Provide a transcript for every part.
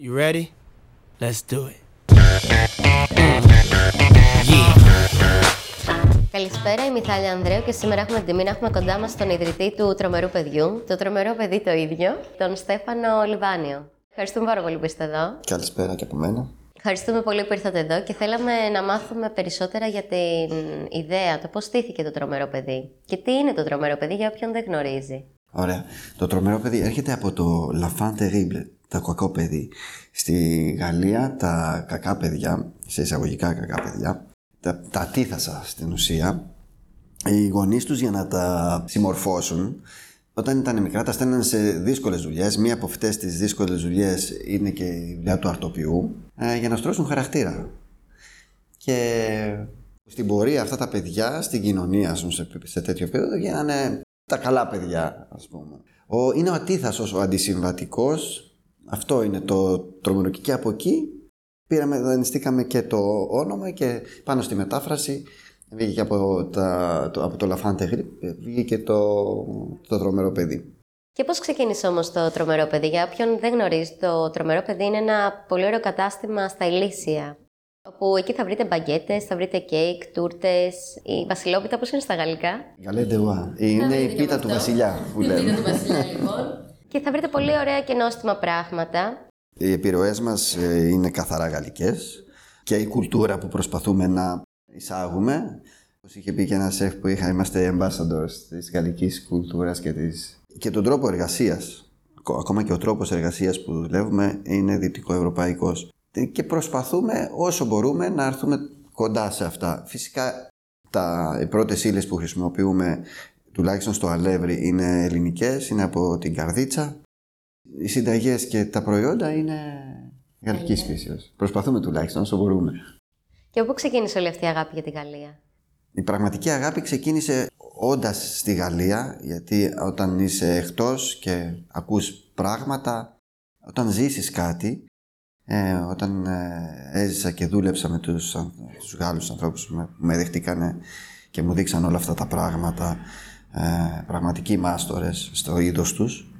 You ready? Let's do it. Καλησπέρα, είμαι η Θάλια Ανδρέου και σήμερα έχουμε την τιμή να έχουμε κοντά μας τον ιδρυτή του Τρομερού Παιδιού, το Τρομερό Παιδί το ίδιο, τον Στέφανο Λιβάνιο. Ευχαριστούμε πάρα πολύ που είστε εδώ. Καλησπέρα και από μένα. Ευχαριστούμε πολύ που ήρθατε εδώ και θέλαμε να μάθουμε περισσότερα για την ιδέα, το πώς στήθηκε το Τρομερό Παιδί και τι είναι το Τρομερό Παιδί για όποιον δεν γνωρίζει. Ωραία. Το τρομερό παιδί έρχεται από το La Fin Terrible, το κακό παιδί. Στη Γαλλία τα κακά παιδιά, σε εισαγωγικά κακά παιδιά, τα, τα τύθασα στην ουσία, οι γονείς τους για να τα συμμορφώσουν, όταν ήταν μικρά τα στέλναν σε δύσκολες δουλειές. Μία από αυτές τις δύσκολες δουλειές είναι και η δουλειά του αρτοπιού, ε, για να στρώσουν χαρακτήρα. Και στην πορεία αυτά τα παιδιά στην κοινωνία σου σε, σε τέτοιο επίπεδο γίνανε τα καλά παιδιά, ας πούμε. Ο, είναι ο αντίθασος, ο αντισυμβατικός. Αυτό είναι το τρομερό. Και από εκεί πήραμε, δανειστήκαμε και το όνομα και πάνω στη μετάφραση βγήκε από, τα, το, από το Λαφάντε βγήκε το, το τρομερό παιδί. Και πώς ξεκίνησε όμως το Τρομερό Παιδί, για όποιον δεν γνωρίζει, το Τρομερό Παιδί είναι ένα πολύ ωραίο κατάστημα στα Ηλίσια. Όπου εκεί θα βρείτε μπαγκέτες, θα βρείτε κέικ, τούρτες, η βασιλόπιτα, πώς είναι στα γαλλικά; Γαλέντεουα. Είναι η πίτα του βασιλιά που λέμε. πίτα του βασιλιά, λοιπόν. Και θα βρείτε πολύ ωραία και νόστιμα πράγματα. Οι επιρροές μας είναι καθαρά γαλλικές και η κουλτούρα που προσπαθούμε να εισάγουμε. Όπως είχε πει και ένα σεφ που είχα, είμαστε ambassadors της γαλλικής κουλτούρας και, της... και τον τρόπο εργασίας. Ακόμα και ο τρόπος εργασίας που δουλεύουμε είναι δυτικοευρωπαϊκός και προσπαθούμε όσο μπορούμε να έρθουμε κοντά σε αυτά. Φυσικά τα, οι πρώτες ύλες που χρησιμοποιούμε τουλάχιστον στο αλεύρι είναι ελληνικές, είναι από την καρδίτσα. Οι συνταγές και τα προϊόντα είναι γαλλικής φύσεως. Προσπαθούμε τουλάχιστον όσο μπορούμε. Και πού ξεκίνησε όλη αυτή η αγάπη για τη Γαλλία; Η πραγματική αγάπη ξεκίνησε όντας στη Γαλλία, γιατί όταν είσαι εκτός και ακούς πράγματα, όταν ζήσεις κάτι, ε, όταν ε, έζησα και δούλεψα με τους, τους Γάλλους ανθρώπους που με, με δεχτήκανε και μου δείξαν όλα αυτά τα πράγματα, ε, πραγματικοί μάστορες στο είδος τους,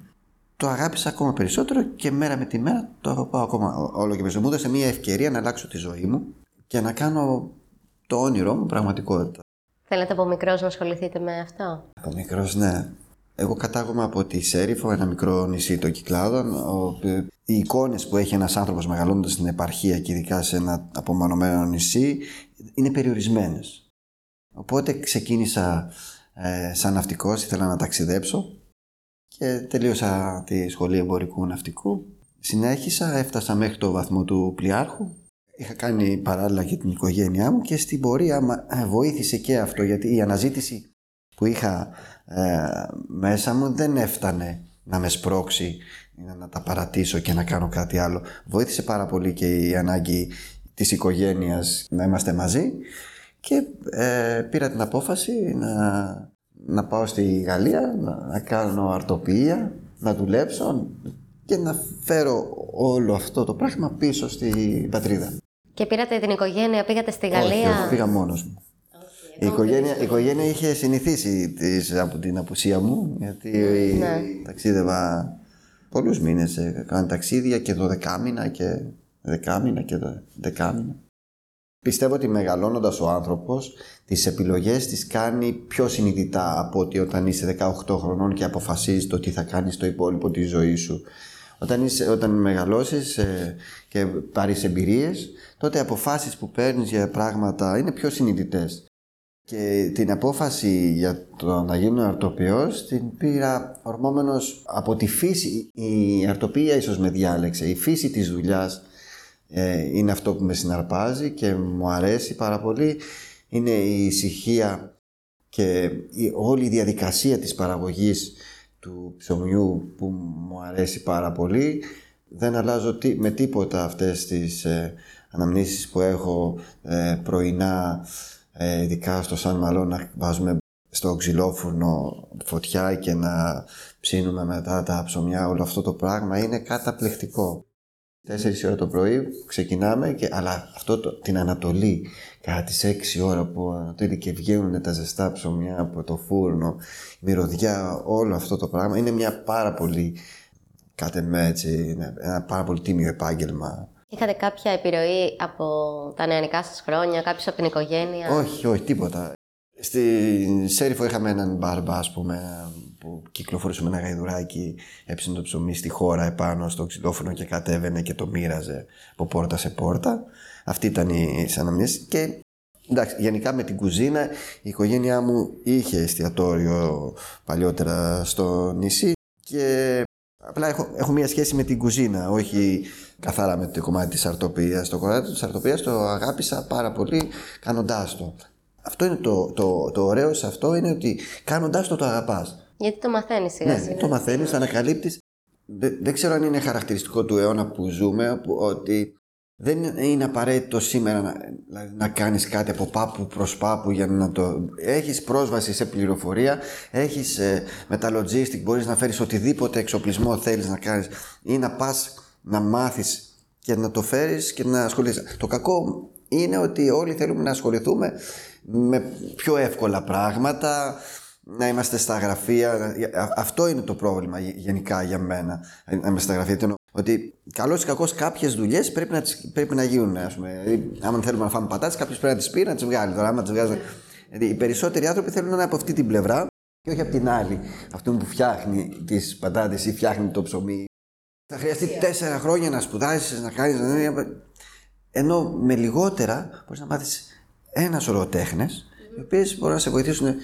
το αγάπησα ακόμα περισσότερο και μέρα με τη μέρα το αγαπάω ακόμα όλο και περισσότερο. Μου έδωσε μια ευκαιρία να αλλάξω τη ζωή μου και να κάνω το όνειρό μου πραγματικότητα. Θέλετε από μικρός να ασχοληθείτε με αυτό; Από μικρός, ναι. Εγώ κατάγομαι από τη Σέριφο, ένα μικρό νησί των Κυκλάδων. Οι εικόνες που έχει ένας άνθρωπος μεγαλώνοντας στην επαρχία και ειδικά σε ένα απομονωμένο νησί είναι περιορισμένες. Οπότε ξεκίνησα ε, σαν ναυτικός, ήθελα να ταξιδέψω και τελείωσα τη σχολή εμπορικού ναυτικού. Συνέχισα, έφτασα μέχρι το βαθμό του πλοιάρχου. Είχα κάνει παράλληλα για την οικογένειά μου και στην πορεία ε, βοήθησε και αυτό γιατί η αναζήτηση που είχα ε, μέσα μου δεν έφτανε να με σπρώξει να τα παρατήσω και να κάνω κάτι άλλο. Βοήθησε πάρα πολύ και η ανάγκη της οικογένειας να είμαστε μαζί και ε, πήρα την απόφαση να, να πάω στη Γαλλία, να, κάνω αρτοποιία, να δουλέψω και να φέρω όλο αυτό το πράγμα πίσω στην πατρίδα. Και πήρατε την οικογένεια, πήγατε στη Γαλλία; Όχι, πήγα μόνος μου. Η οικογένεια, η οικογένεια είχε συνηθίσει της, από την απουσία μου, γιατί ναι. ταξίδευα πολλούς μήνες. Έκανα ταξίδια και δωδεκάμινα και δεκάμινα και δεκάμινα. Πιστεύω ότι μεγαλώνοντας ο άνθρωπος τις επιλογές τις κάνει πιο συνειδητά από ότι όταν είσαι 18 χρονών και αποφασίζεις το τι θα κάνεις το υπόλοιπο της ζωής σου. Όταν, είσαι, όταν μεγαλώσεις ε, και πάρεις εμπειρίες, τότε οι αποφάσεις που παίρνεις για πράγματα είναι πιο συνειδητές. Και την απόφαση για το να γίνω αρτοπιός την πήρα ορμόμενος από τη φύση. Η αρτοπία ίσως με διάλεξε. Η φύση της δουλειάς ε, είναι αυτό που με συναρπάζει και μου αρέσει πάρα πολύ. Είναι η ησυχία και η, όλη η διαδικασία της παραγωγής του ψωμιού που μου αρέσει πάρα πολύ. Δεν αλλάζω με τίποτα αυτές τις ε, αναμνήσεις που έχω ε, πρωινά ε, ειδικά στο Σαν Μαλό να βάζουμε στο ξυλόφουρνο φωτιά και να ψήνουμε μετά τα ψωμιά, όλο αυτό το πράγμα είναι καταπληκτικό. 4 ώρα το πρωί ξεκινάμε, και, αλλά αυτό το, την Ανατολή, κατά τις 6 ώρα που ανατολή και βγαίνουν τα ζεστά ψωμιά από το φούρνο, η μυρωδιά, όλο αυτό το πράγμα είναι μια πάρα πολύ Κάτε με έτσι, ναι, ένα πάρα πολύ τίμιο επάγγελμα. Είχατε κάποια επιρροή από τα νεανικά σας χρόνια, κάποιος από την οικογένεια; Όχι, όχι, τίποτα. Στη Σέριφο είχαμε έναν μπάρμπα, ας πούμε, που κυκλοφορούσε με ένα γαϊδουράκι, έψινε το ψωμί στη χώρα επάνω στο ξυλόφωνο και κατέβαινε και το μοίραζε από πόρτα σε πόρτα. Αυτή ήταν η αναμνήσεις και εντάξει, γενικά με την κουζίνα η οικογένειά μου είχε εστιατόριο παλιότερα στο νησί και απλά έχω, έχω μια σχέση με την κουζίνα, όχι καθαρά με το κομμάτι της αρτοπίας. Το κομμάτι της αρτοπίας το αγάπησα πάρα πολύ κάνοντάς το. Αυτό είναι το, το, το ωραίο σε αυτό είναι ότι κάνοντάς το το αγαπάς. Γιατί το μαθαίνεις σιγά Ναι, το μαθαίνεις, το ανακαλύπτεις. Δεν, δεν ξέρω αν είναι χαρακτηριστικό του αιώνα που ζούμε ότι δεν είναι απαραίτητο σήμερα να, δηλαδή, να κάνεις κάτι από πάπου προς πάπου για να το... Έχεις πρόσβαση σε πληροφορία, έχεις ε, με τα logistic, μπορείς να φέρεις οτιδήποτε εξοπλισμό θέλεις να κάνεις ή να πας να μάθεις και να το φέρεις και να ασχολείσαι. Το κακό είναι ότι όλοι θέλουμε να ασχοληθούμε με πιο εύκολα πράγματα, να είμαστε στα γραφεία. Αυτό είναι το πρόβλημα γενικά για μένα. Να είμαστε στα γραφεία. Ότι καλό ή κακό κάποιες δουλειές πρέπει, να, πρέπει να γίνουν. Ας πούμε. Δηλαδή, άμα θέλουμε να φάμε πατάτες, κάποιος πρέπει να τις πει να τις βγάλει. Τώρα, άμα τις βγάζει... Δηλαδή, οι περισσότεροι άνθρωποι θέλουν να είναι από αυτή την πλευρά και όχι από την άλλη. Αυτό που φτιάχνει τις πατάτες ή φτιάχνει το ψωμί. Θα χρειαστεί τέσσερα χρόνια να σπουδάσεις, να κάνει. Ενώ με λιγότερα μπορείς να μάθεις ένα σωρό τέχνες, οι οποίες μπορούν να σε βοηθήσουν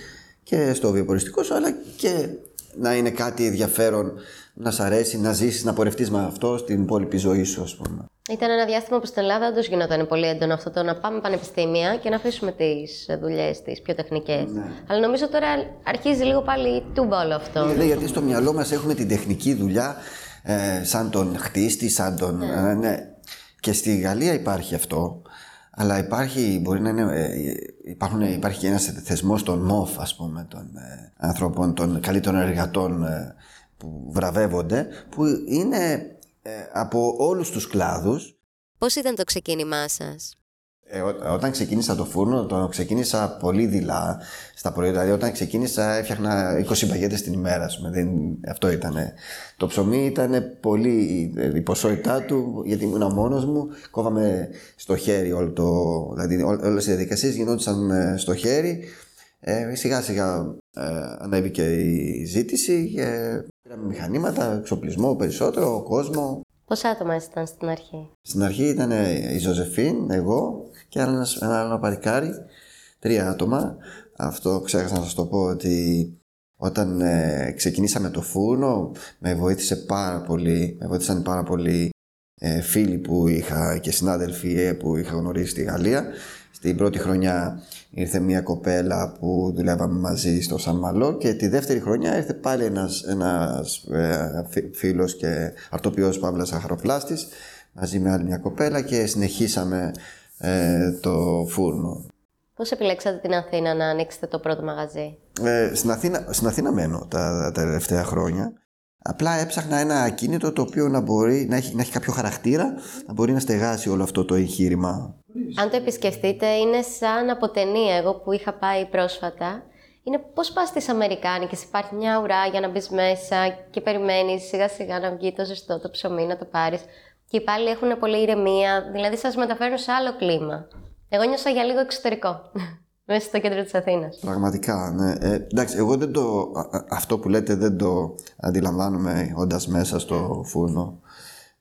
και στο βιοποριστικός σου, αλλά και να είναι κάτι ενδιαφέρον, να σ' αρέσει, να ζήσεις, να πορευτείς με αυτό στην υπόλοιπη ζωή σου, ας πούμε. Ήταν ένα διάστημα που στην Ελλάδα όντως γινόταν πολύ έντονο αυτό το να πάμε πανεπιστήμια και να αφήσουμε τις δουλειές τις πιο τεχνικές. Ναι. Αλλά νομίζω τώρα αρχίζει λίγο πάλι τούμπα όλο αυτό. Ναι, γιατί στο μυαλό μας έχουμε την τεχνική δουλειά ε, σαν τον χτίστη, σαν τον. Ναι. Ε, ναι. Και στη Γαλλία υπάρχει αυτό. Αλλά υπάρχει, μπορεί να είναι, ε, υπάρχουν, υπάρχει ένας θεσμός των ΜΟΦ, ας πούμε, των ε, ανθρώπων, των καλύτερων εργατών ε, που βραβεύονται, που είναι από όλους τους κλάδους. Πώς ήταν το ξεκίνημά σας; Ε, όταν ξεκίνησα το φούρνο, το ξεκίνησα πολύ δειλά στα πρωί. Δηλαδή, όταν ξεκίνησα, έφτιαχνα 20 μπαγιέτες την ημέρα. Δεν, αυτό ήταν. Το ψωμί ήταν πολύ. Η ποσότητά του, γιατί ήμουν μόνος μου, κόβαμε στο χέρι όλο το. Δηλαδή, όλες οι διαδικασίες γινόντουσαν ε, στο χέρι. Ε, σιγά σιγά ε, ανέβηκε η ζήτηση και πήραμε μηχανήματα, εξοπλισμό περισσότερο, κόσμο. Πόσα άτομα ήσασταν στην αρχή; Στην αρχή ήταν η Ζωζεφίν, εγώ και ένας, ένα άλλο παρικάρι. Τρία άτομα. Αυτό ξέχασα να σας το πω ότι όταν ε, ξεκινήσαμε το φούρνο με βοήθησε πάρα πολύ, με βοήθησαν πάρα πολύ ε, φίλοι που είχα και συνάδελφοι ε, που είχα γνωρίσει στη Γαλλία. Στην πρώτη χρονιά ήρθε μια κοπέλα που δουλεύαμε μαζί στο Σαν Μαλό και τη δεύτερη χρονιά ήρθε πάλι ένας, ένας ε, φίλος και αρτοπιός Παύλας Αχαροπλάστης μαζί με άλλη μια κοπέλα και συνεχίσαμε ε, το φούρνο. Πώς επιλέξατε την Αθήνα να ανοίξετε το πρώτο μαγαζί; Ε, στην, Αθήνα, στην Αθήνα μένω τα, τα τελευταία χρόνια. Απλά έψαχνα ένα ακίνητο το οποίο να μπορεί να έχει, να έχει κάποιο χαρακτήρα, να μπορεί να στεγάσει όλο αυτό το εγχείρημα. Αν το επισκεφτείτε, είναι σαν από ταινία. Εγώ που είχα πάει πρόσφατα, είναι πώς πας στις Αμερικάνικες. Υπάρχει μια ουρά για να μπεις μέσα και περιμένεις σιγά σιγά να βγει το ζεστό το ψωμί να το πάρεις. Και πάλι έχουν πολύ ηρεμία, δηλαδή σας μεταφέρουν σε άλλο κλίμα. Εγώ νιώσα για λίγο εξωτερικό. Μέσα στο κέντρο της Αθήνας. Πραγματικά, ναι. Ε, εντάξει, εγώ δεν το, αυτό που λέτε δεν το αντιλαμβάνομαι όντα μέσα στο φούρνο.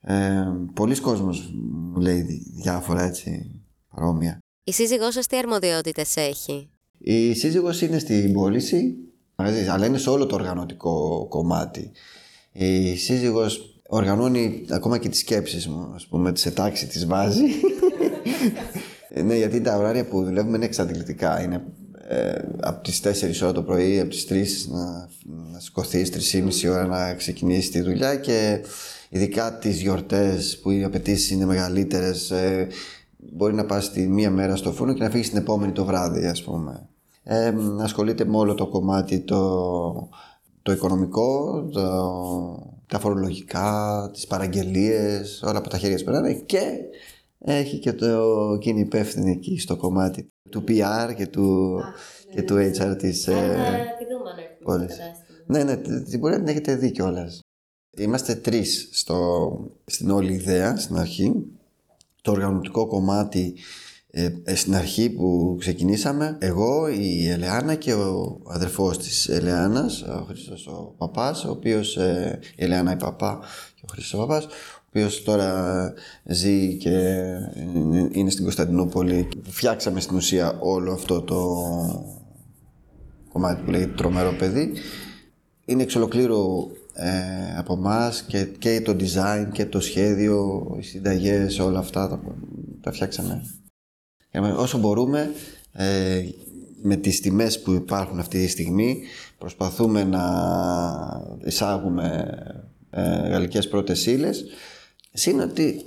Ε, πολλοί κόσμος μου λέει διάφορα έτσι παρόμοια. Η σύζυγός σας τι αρμοδιότητες έχει; Η σύζυγος είναι στην πώληση, αλλά είναι σε όλο το οργανωτικό κομμάτι. Η σύζυγος οργανώνει ακόμα και τις σκέψεις μου, ας πούμε, τις ετάξει τις βάζει. ναι, γιατί τα ωράρια που δουλεύουμε είναι εξαντλητικά. Είναι ε, από τις 4 ώρα το πρωί, από τις 3 να, να σηκωθείς, 3,5 ώρα να ξεκινήσεις τη δουλειά και ειδικά τις γιορτές που οι απαιτήσεις είναι μεγαλύτερες, ε, μπορεί να πας τη μία μέρα στο φούρνο και να φύγεις την επόμενη το βράδυ ας πούμε. Ε, ασχολείται με όλο το κομμάτι το, το οικονομικό, το, τα φορολογικά, τις παραγγελίες, όλα από τα χέρια περνάνε και έχει και το εκείνη υπεύθυνη εκεί στο κομμάτι του PR και του, και του HR της... Ε, τη δούμε Ναι, ναι, την μπορεί να την έχετε δει κιόλας. Είμαστε τρεις στο, στην όλη ιδέα στην αρχή. Το οργανωτικό κομμάτι ε, ε, στην αρχή που ξεκινήσαμε, εγώ, η Ελεάνα και ο αδερφός της Ελεάνας, ο Χρήστος ο Παπάς, ο οποίος, ε, η Ελεάνα η Παπά και ο Χρήστος ο Παπάς, ο οποίος τώρα ζει και είναι στην Κωνσταντινούπολη. Φτιάξαμε στην ουσία όλο αυτό το κομμάτι που λέγεται τρομερό παιδί. Είναι εξ ολοκλήρου ε, από εμάς και, και το design και το σχέδιο, οι συνταγές, όλα αυτά τα, τα φτιάξαμε. όσο μπορούμε, ε, με τις τιμές που υπάρχουν αυτή τη στιγμή, προσπαθούμε να εισάγουμε ε, γαλλικές πρώτες ύλες, ότι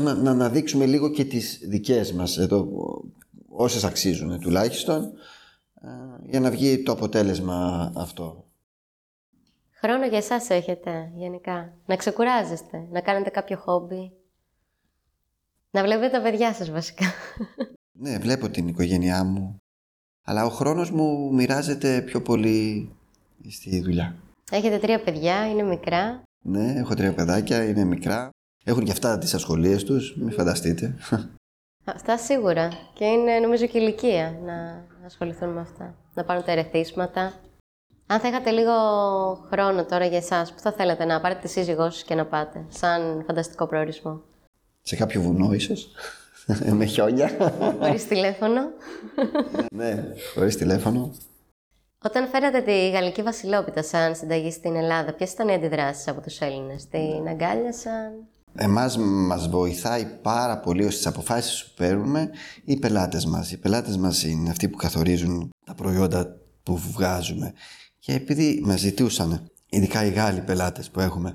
να, να αναδείξουμε λίγο και τις δικές μας, εδώ, όσες αξίζουν τουλάχιστον, ε, για να βγει το αποτέλεσμα αυτό. Χρόνο για εσάς έχετε γενικά. Να ξεκουράζεστε, να κάνετε κάποιο χόμπι. Να βλέπετε τα παιδιά σας βασικά. Ναι, βλέπω την οικογένειά μου. Αλλά ο χρόνος μου μοιράζεται πιο πολύ στη δουλειά. Έχετε τρία παιδιά, είναι μικρά. Ναι, έχω τρία παιδάκια, είναι μικρά. Έχουν και αυτά τις ασχολίες τους, μην φανταστείτε. Αυτά σίγουρα. Και είναι νομίζω και ηλικία να ασχοληθούν με αυτά. Να πάρουν τα ερεθίσματα. Αν θα είχατε λίγο χρόνο τώρα για εσάς, που θα θέλατε να πάρετε τη σύζυγό σας και να πάτε, σαν φανταστικό προορισμό; Σε κάποιο βουνό, ίσως; με χιόνια; Χωρίς τηλέφωνο; ναι, χωρίς τηλέφωνο. Όταν φέρατε τη Γαλλική Βασιλόπιτα σαν συνταγή στην Ελλάδα, ποιες ήταν οι αντιδράσεις από τους Έλληνες, την αγκάλιασαν; Εμάς μας βοηθάει πάρα πολύ στις αποφάσεις που παίρνουμε οι πελάτες μας. Οι πελάτες μας είναι αυτοί που καθορίζουν τα προϊόντα που βγάζουμε. Και επειδή μας ζητούσαν, ειδικά οι Γάλλοι πελάτες που έχουμε,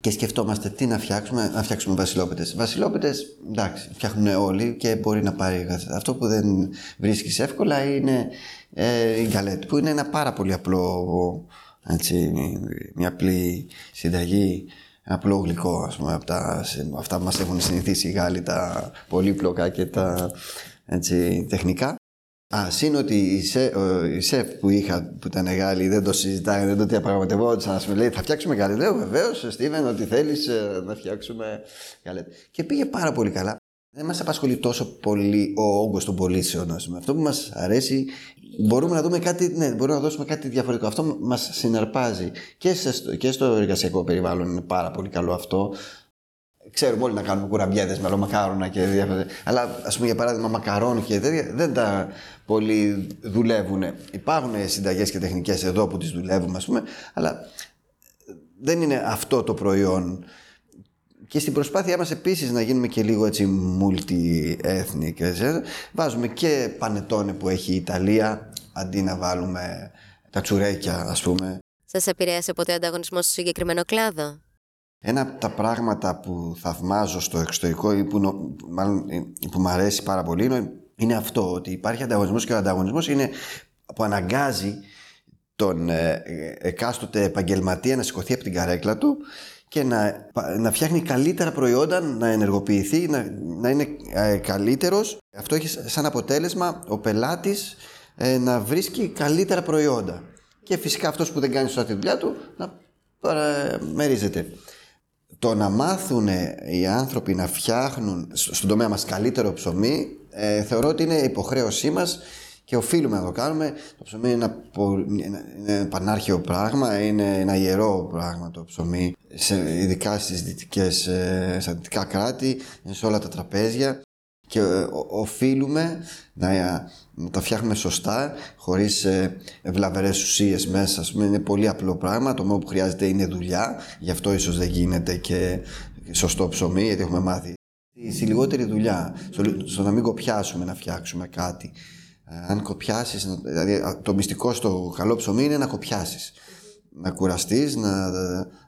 και σκεφτόμαστε τι να φτιάξουμε, να φτιάξουμε βασιλόπιτε. Βασιλόπιτε, εντάξει, φτιάχνουν όλοι και μπορεί να πάρει. Αυτό που δεν βρίσκεις εύκολα είναι ε, η γκαλέτη, που είναι ένα πάρα πολύ απλό, έτσι, μια απλή συνταγή, ένα απλό γλυκό, ας πούμε, από τα, αυτά που μας έχουν συνηθίσει οι Γάλλοι, τα πολύπλοκα και τα έτσι, τεχνικά. Α, συν ότι η, σε, η σεφ που είχα, που ήταν Γάλλη, δεν το συζητάει, δεν το διαπραγματευόταν. Α μου λέει: Θα φτιάξουμε γάλετ. Λέω: Βεβαίως, Στίβεν, ότι θέλεις ε, να φτιάξουμε γάλετ. Και πήγε πάρα πολύ καλά. Δεν μας απασχολεί τόσο πολύ ο όγκος των πωλήσεων. Αυτό που μας αρέσει, μπορούμε να δούμε κάτι, ναι, μπορούμε να δώσουμε κάτι διαφορετικό. Αυτό μας συναρπάζει. Και, σε, και στο εργασιακό περιβάλλον είναι πάρα πολύ καλό αυτό. Ξέρουμε όλοι να κάνουμε κουραμπιέδες με μακάρονα και διάφορα. Αλλά ας πούμε για παράδειγμα μακαρόνι και τέτοια δεν τα πολύ δουλεύουν. Υπάρχουν συνταγές και τεχνικές εδώ που τις δουλεύουμε, ας πούμε, αλλά δεν είναι αυτό το προϊόν. Και στην προσπάθειά μας επίσης να γίνουμε και λίγο έτσι multi-ethnic, ε, βάζουμε και πανετόνε που έχει η Ιταλία, αντί να βάλουμε τα τσουρέκια ας πούμε. Σας επηρέασε ποτέ ο ανταγωνισμός στο συγκεκριμένο κλάδο; Ένα από τα πράγματα που θαυμάζω στο εξωτερικό ή που, μάλλον, ε, που μου αρέσει πάρα πολύ είναι, αυτό, ότι υπάρχει ανταγωνισμός και ο ανταγωνισμός είναι που αναγκάζει τον ε, εκάστοτε επαγγελματία να σηκωθεί από την καρέκλα του και να, να φτιάχνει καλύτερα προϊόντα, να ενεργοποιηθεί, να, να είναι ε, καλύτερος. Αυτό έχει σαν αποτέλεσμα ο πελάτης ε, να βρίσκει καλύτερα προϊόντα. Και φυσικά αυτός που δεν κάνει σωστά τη δουλειά του να παραμερίζεται το να μάθουν οι άνθρωποι να φτιάχνουν στον τομέα μας καλύτερο ψωμί ε, θεωρώ ότι είναι υποχρέωσή μας και οφείλουμε να το κάνουμε. Το ψωμί είναι ένα, είναι πανάρχαιο πράγμα, είναι ένα ιερό πράγμα το ψωμί, σε, ειδικά στις δυτικές, ε, στα δυτικά κράτη, σε όλα τα τραπέζια και ε, οφείλουμε να, να τα φτιάχνουμε σωστά, χωρίς ε, βλαβερές ουσίες μέσα. Ας πούμε, είναι πολύ απλό πράγμα, το μόνο που χρειάζεται είναι δουλειά, γι' αυτό ίσως δεν γίνεται και σωστό ψωμί, γιατί έχουμε μάθει. Στη λιγότερη δουλειά, στο, να μην κοπιάσουμε να φτιάξουμε κάτι. Ε, αν κοπιάσεις, δηλαδή το μυστικό στο καλό ψωμί είναι να κοπιάσεις. Να κουραστείς, να,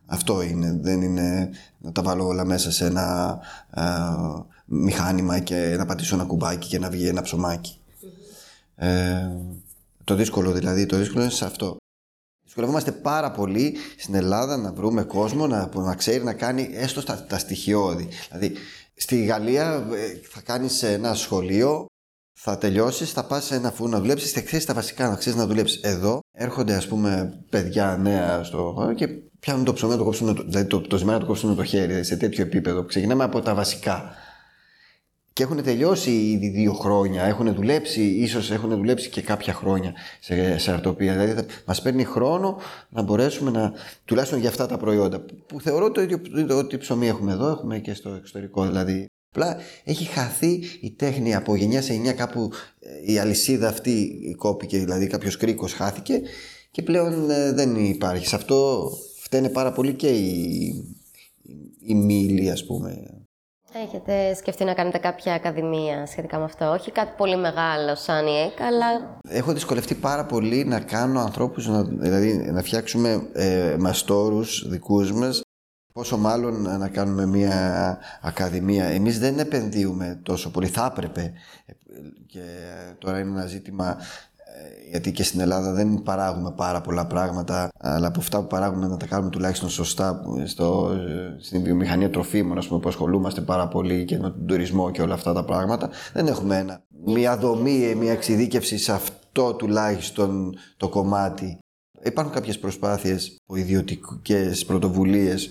αυτό είναι, δεν είναι να τα βάλω όλα μέσα σε ένα μηχάνημα και να πατήσω ένα κουμπάκι και να βγει ένα ψωμάκι. Ε, το δύσκολο δηλαδή, το δύσκολο είναι σε αυτό. Δυσκολευόμαστε πάρα πολύ στην Ελλάδα να βρούμε κόσμο να, που να ξέρει να κάνει έστω τα, τα στοιχειώδη. Δηλαδή, στη Γαλλία ε, θα κάνεις ένα σχολείο, θα τελειώσεις, θα πας σε ένα φούρνο να δουλέψεις, θα ξέρεις τα βασικά, να ξέρεις να δουλέψεις. Εδώ έρχονται, ας πούμε, παιδιά νέα στο χώρο και πιάνουν το ψωμί να το κόψουν, δηλαδή το, το ζυμάρι να το κόψουν με το χέρι, δηλαδή σε τέτοιο επίπεδο. Ξεκινάμε από τα βασικά. Και έχουν τελειώσει ήδη δύο χρόνια, έχουν δουλέψει, ίσως έχουν δουλέψει και κάποια χρόνια σε, σε αρτοπία. Δηλαδή μας παίρνει χρόνο να μπορέσουμε να, τουλάχιστον για αυτά τα προϊόντα, που θεωρώ το ίδιο ότι ψωμί έχουμε εδώ, έχουμε και στο εξωτερικό δηλαδή. Απλά έχει χαθεί η τέχνη από γενιά σε γενιά κάπου ε, η αλυσίδα αυτή κόπηκε, δηλαδή κάποιος κρίκος χάθηκε και πλέον ε, δεν υπάρχει. Σε αυτό φταίνε πάρα πολύ και οι, οι μήλοι ας πούμε. Έχετε σκεφτεί να κάνετε κάποια ακαδημία σχετικά με αυτό, όχι κάτι πολύ μεγάλο σαν η ΕΚ, αλλά... Έχω δυσκολευτεί πάρα πολύ να κάνω ανθρώπους, να, δηλαδή να φτιάξουμε ε, μαστόρους δικούς μας, πόσο μάλλον να κάνουμε μια ακαδημία. Εμείς δεν επενδύουμε τόσο πολύ, θα έπρεπε και τώρα είναι ένα ζήτημα ε, γιατί και στην Ελλάδα δεν παράγουμε πάρα πολλά πράγματα, αλλά από αυτά που παράγουμε να τα κάνουμε τουλάχιστον σωστά στο, στην βιομηχανία τροφίμων, ας πούμε, που ασχολούμαστε πάρα πολύ και με τον τουρισμό και όλα αυτά τα πράγματα. Δεν έχουμε ένα, μια δομή, μια εξειδίκευση σε αυτό τουλάχιστον το κομμάτι. Υπάρχουν κάποιες προσπάθειες, ιδιωτικές πρωτοβουλίες ε,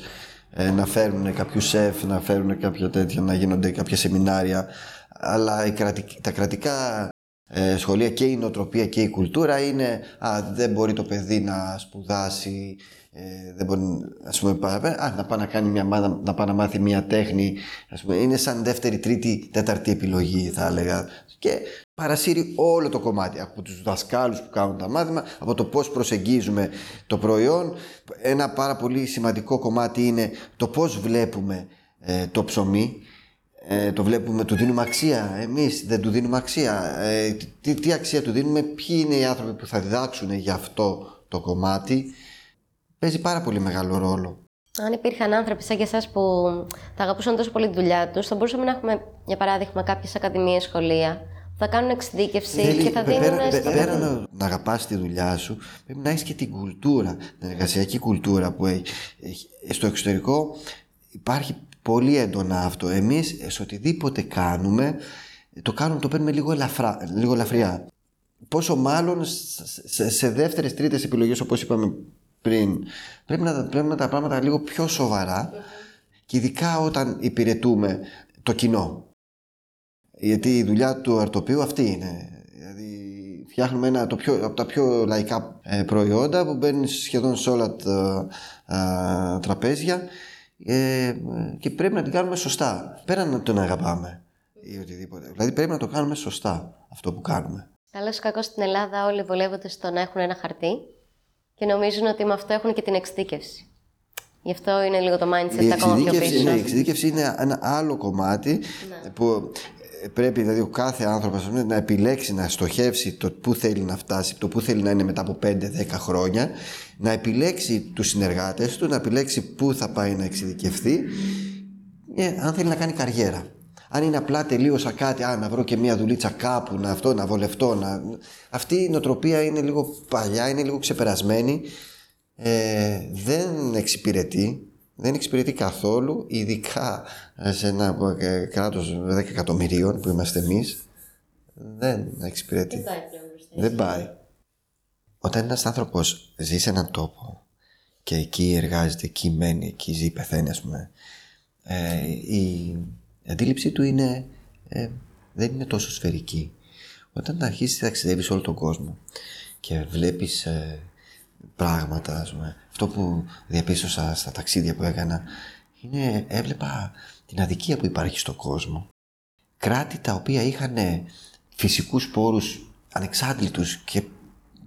να φέρουν κάποιους σεφ, να φέρουν κάποια τέτοια, να γίνονται κάποια σεμινάρια, αλλά τα κρατικά ε, σχολεία και η νοοτροπία και η κουλτούρα είναι α, δεν μπορεί το παιδί να σπουδάσει ε, δεν μπορεί ας πούμε, α, να πάει να, κάνει μια, να πάει να μάθει μια τέχνη ας πούμε, είναι σαν δεύτερη, τρίτη, τέταρτη επιλογή θα έλεγα και παρασύρει όλο το κομμάτι από τους δασκάλους που κάνουν τα μάθημα από το πώς προσεγγίζουμε το προϊόν ένα πάρα πολύ σημαντικό κομμάτι είναι το πώς βλέπουμε ε, το ψωμί ε, το βλέπουμε, του δίνουμε αξία. Εμείς δεν του δίνουμε αξία. Ε, τι, τι αξία του δίνουμε, ποιοι είναι οι άνθρωποι που θα διδάξουν για αυτό το κομμάτι. Παίζει πάρα πολύ μεγάλο ρόλο. Αν υπήρχαν άνθρωποι σαν και εσάς που θα αγαπούσαν τόσο πολύ τη δουλειά τους, θα μπορούσαμε να έχουμε, για παράδειγμα, κάποιες ακαδημίες, σχολεία που θα κάνουν εξειδίκευση και θα δίνουν. Πέρα, στο... πέρα να, να αγαπάς τη δουλειά σου, πρέπει να έχεις και την κουλτούρα, την εργασιακή κουλτούρα που έχει. Στο εξωτερικό υπάρχει πολύ έντονα αυτό. Εμείς σε οτιδήποτε κάνουμε, το κάνουμε, το παίρνουμε λίγο, ελαφρά, λίγο ελαφριά. Πόσο μάλλον σε, σε δεύτερες, τρίτες επιλογές όπως είπαμε πριν, πρέπει να, πρέπει να τα πράγματα λίγο πιο σοβαρά και ειδικά όταν υπηρετούμε το κοινό. Γιατί η δουλειά του αρτοπείου αυτή είναι. Δηλαδή φτιάχνουμε ένα το πιο, από τα πιο λαϊκά ε, προϊόντα που μπαίνει σχεδόν σε όλα τα τραπέζια ε, και πρέπει να την κάνουμε σωστά. Πέραν να τον αγαπάμε ή οτιδήποτε. Δηλαδή πρέπει να το κάνουμε σωστά αυτό που κάνουμε. Καλό ή κακό στην Ελλάδα όλοι βολεύονται στο να έχουν ένα χαρτί και νομίζουν ότι με αυτό έχουν και την εξειδίκευση. Γι' αυτό είναι λίγο το mindset ακόμα πιο πίσω. Ναι, η εξειδίκευση είναι ένα άλλο κομμάτι ναι. που πρέπει δηλαδή ο κάθε άνθρωπος να επιλέξει, να στοχεύσει το πού θέλει να φτάσει, το πού θέλει να είναι μετά από 5-10 χρόνια, να επιλέξει τους συνεργάτες του, να επιλέξει πού θα πάει να εξειδικευθεί, ε, αν θέλει να κάνει καριέρα. Αν είναι απλά τελείωσα κάτι, α, να βρω και μια δουλίτσα κάπου, να αυτό, να βολευτώ. Να... Αυτή η νοοτροπία είναι λίγο παλιά, είναι λίγο ξεπερασμένη. Ε, δεν εξυπηρετεί δεν εξυπηρετεί καθόλου, ειδικά σε ένα ε, κράτος 10 εκατομμυρίων που είμαστε εμείς. Δεν εξυπηρετεί. Δεν πάει Δεν πάει. Όταν ένας άνθρωπος ζει σε έναν τόπο και εκεί εργάζεται, εκεί μένει, εκεί ζει, πεθαίνει, ας πούμε, ε, η αντίληψή του είναι, ε, δεν είναι τόσο σφαιρική. Όταν αρχίσεις να ταξιδεύεις όλο τον κόσμο και βλέπεις ε, πράγματα, ας πούμε. Αυτό που διαπίστωσα στα ταξίδια που έκανα είναι, έβλεπα την αδικία που υπάρχει στον κόσμο. Κράτη τα οποία είχαν φυσικούς πόρους ανεξάντλητους και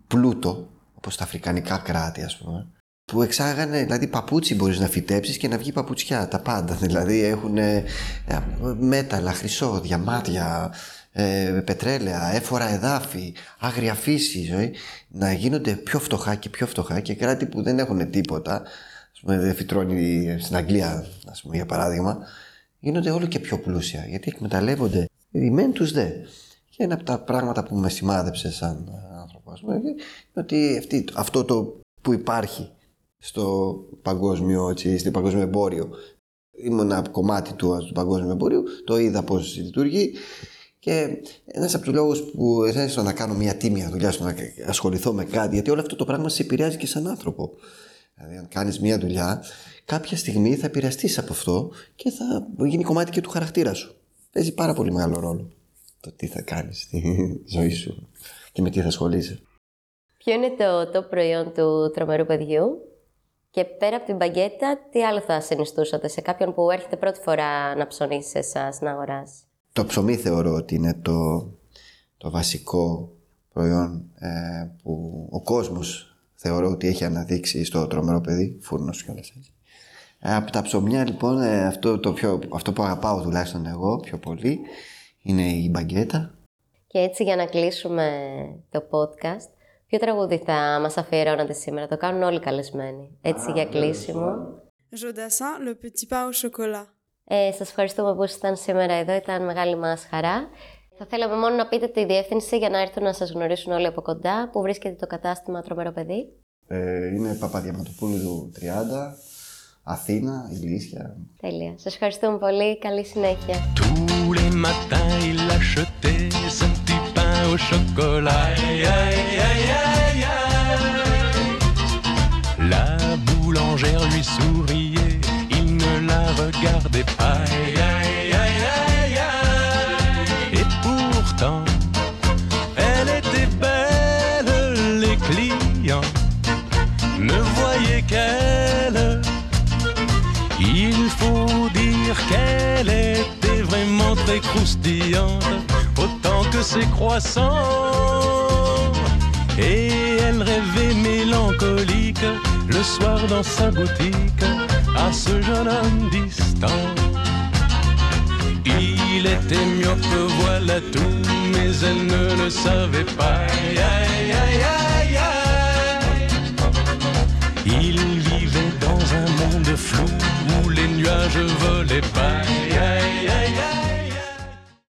πλούτο, όπως τα αφρικανικά κράτη ας πούμε, που εξάγανε, δηλαδή παπούτσι μπορείς να φυτέψεις και να βγει παπουτσιά, τα πάντα. Δηλαδή έχουν ε, μέταλλα, χρυσό, διαμάτια, ε, πετρέλαια, έφορα εδάφη, άγρια φύση, ζωή, να γίνονται πιο φτωχά και πιο φτωχά και κράτη που δεν έχουν τίποτα, ας πούμε δεν φυτρώνει στην Αγγλία, ας πούμε, για παράδειγμα, γίνονται όλο και πιο πλούσια, γιατί εκμεταλλεύονται οι μεν τους δε. Και ένα από τα πράγματα που με σημάδεψε σαν άνθρωπο, ας πούμε, είναι ότι αυτή, αυτό το που υπάρχει στο παγκόσμιο, έτσι, στο παγκόσμιο εμπόριο, ήμουν ένα κομμάτι του, του παγκόσμιου εμπορίου, το είδα πώς λειτουργεί και ένας από τους λόγους που ήθελα να κάνω μια τίμια δουλειά, στο να ασχοληθώ με κάτι, γιατί όλο αυτό το πράγμα σε επηρεάζει και σαν άνθρωπο. Δηλαδή, αν κάνεις μία δουλειά, κάποια στιγμή θα επηρεαστείς από αυτό και θα γίνει κομμάτι και του χαρακτήρα σου. Παίζει πάρα πολύ μεγάλο ρόλο το τι θα κάνεις στη ζωή σου και με τι θα ασχολείσαι. Ποιο είναι το, το προϊόν του τρομερού παιδιού; Και πέρα από την μπαγκέτα, τι άλλο θα συνιστούσατε σε κάποιον που έρχεται πρώτη φορά να ψωνίσει σε εσάς να αγοράσει; Το ψωμί θεωρώ ότι είναι το, το βασικό προϊόν ε, που ο κόσμος θεωρώ ότι έχει αναδείξει στο τρομερό παιδί, φούρνος και όλα έτσι. Ε, από τα ψωμιά λοιπόν, ε, αυτό, το πιο, αυτό που αγαπάω τουλάχιστον εγώ πιο πολύ, είναι η μπαγκέτα. Και έτσι για να κλείσουμε το podcast, ποιο τραγούδι θα μας αφιερώνατε σήμερα, το κάνουν όλοι καλεσμένοι. Έτσι για κλείσιμο. Jodassin, le petit pain au chocolat. Ε, σας ευχαριστούμε που ήσασταν σήμερα εδώ, ήταν μεγάλη μας χαρά. Θα θέλαμε μόνο να πείτε τη διεύθυνση για να έρθουν να σας γνωρίσουν όλοι από κοντά, που βρίσκεται το κατάστημα Τρομερό Παιδί; Ε, είναι Παπαδιαματοπούλου 30, Αθήνα, Ηλίσια. Τέλεια. Σας ευχαριστούμε πολύ. Καλή συνέχεια. Tous les matins, il achetait son petit pain au chocolat. Aïe, aïe, aïe, aïe, aïe. La boulangère lui souriait, il ne la regardait pas. Aïe, aïe, aïe, aïe, aïe. Et pourtant, elle était belle, les clients ne voyaient qu'elle. Il faut dire qu'elle était vraiment très croustillante, que ses croissants. Et elle rêvait mélancolique le soir dans sa boutique à ce jeune homme distant. Il était myope, voilà tout, mais elle ne le savait pas. Aïe, aïe, aïe, aïe. Il vivait dans un monde flou où les nuages volaient pas. Aïe, aïe, aïe.